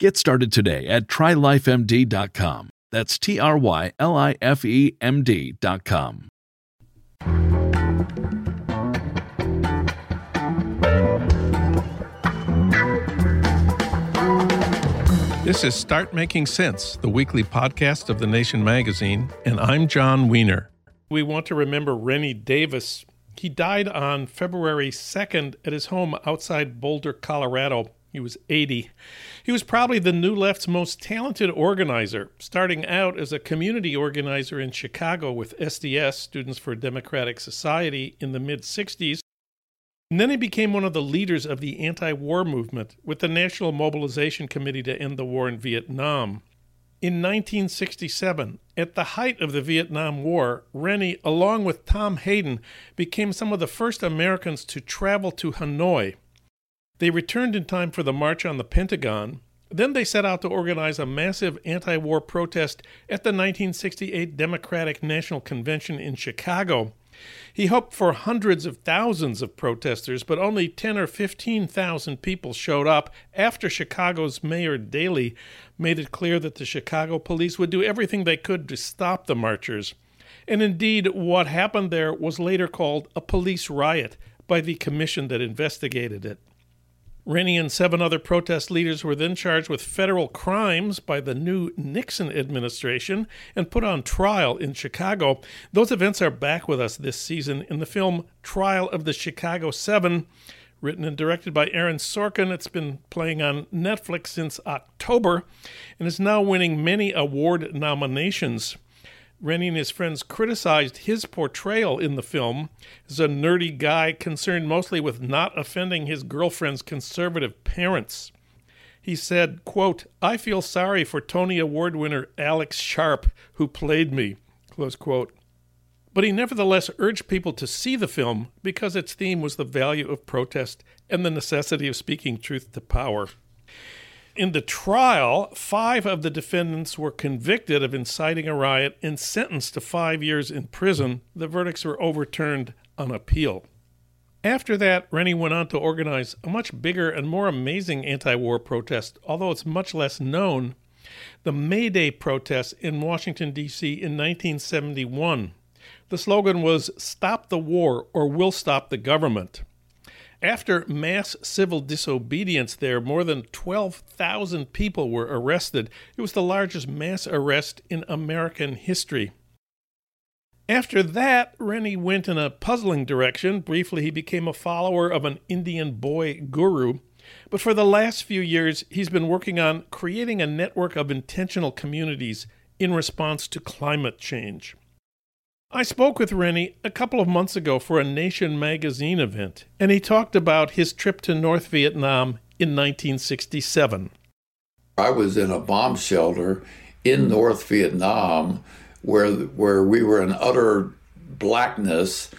Get started today at trylifemd.com. That's T R Y L I F E M D.com. This is Start Making Sense, the weekly podcast of The Nation magazine, and I'm Jon Wiener. We want to remember Rennie Davis. He died on February 2nd at his home outside Boulder, Colorado. He was 80. He was probably the New Left's most talented organizer, starting out as a community organizer in Chicago with SDS, Students for Democratic Society, in the mid 60s. And then he became one of the leaders of the anti war movement with the National Mobilization Committee to End the War in Vietnam. In 1967, at the height of the Vietnam War, Rennie, along with Tom Hayden, became some of the first Americans to travel to Hanoi they returned in time for the March on the Pentagon. Then they set out to organize a massive anti war protest at the 1968 Democratic National Convention in Chicago. He hoped for hundreds of thousands of protesters, but only 10 or 15,000 people showed up after Chicago's Mayor Daley made it clear that the Chicago police would do everything they could to stop the marchers. And indeed, what happened there was later called a police riot by the commission that investigated it. Rennie and seven other protest leaders were then charged with federal crimes by the new Nixon administration and put on trial in Chicago. Those events are back with us this season in the film Trial of the Chicago Seven. Written and directed by Aaron Sorkin, it's been playing on Netflix since October and is now winning many award nominations. Rennie and his friends criticized his portrayal in the film as a nerdy guy concerned mostly with not offending his girlfriend's conservative parents. He said, quote, I feel sorry for Tony Award winner Alex Sharp, who played me, close quote. But he nevertheless urged people to see the film because its theme was the value of protest and the necessity of speaking truth to power. In the trial, five of the defendants were convicted of inciting a riot and sentenced to five years in prison. The verdicts were overturned on appeal. After that, Rennie went on to organize a much bigger and more amazing anti war protest, although it's much less known the May Day protest in Washington, D.C. in 1971. The slogan was Stop the War or We'll Stop the Government. After mass civil disobedience there, more than 12,000 people were arrested. It was the largest mass arrest in American history. After that, Rennie went in a puzzling direction. Briefly, he became a follower of an Indian boy guru. But for the last few years, he's been working on creating a network of intentional communities in response to climate change. I spoke with Rennie a couple of months ago for a Nation magazine event, and he talked about his trip to North Vietnam in 1967. I was in a bomb shelter in North Vietnam where where we were in utter blackness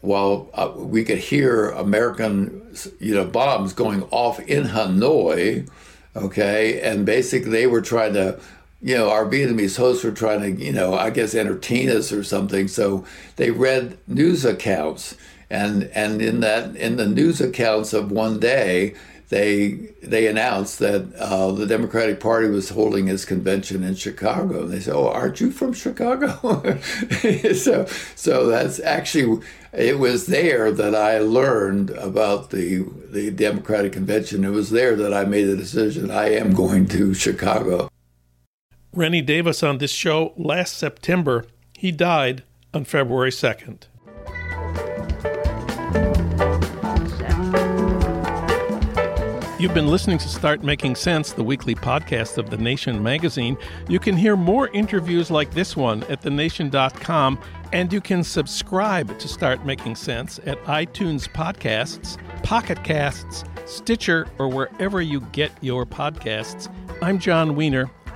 while uh, we could hear American you know bombs going off in Hanoi okay and basically they were trying to you know, our Vietnamese hosts were trying to, you know, I guess entertain us or something. So they read news accounts, and and in that in the news accounts of one day, they they announced that uh, the Democratic Party was holding its convention in Chicago. And they said, "Oh, aren't you from Chicago?" so so that's actually it was there that I learned about the the Democratic convention. It was there that I made the decision. I am going to Chicago. Rennie Davis on this show last September. He died on February 2nd. You've been listening to Start Making Sense, the weekly podcast of The Nation magazine. You can hear more interviews like this one at thenation.com, and you can subscribe to Start Making Sense at iTunes Podcasts, Pocket Casts, Stitcher, or wherever you get your podcasts. I'm Jon Wiener.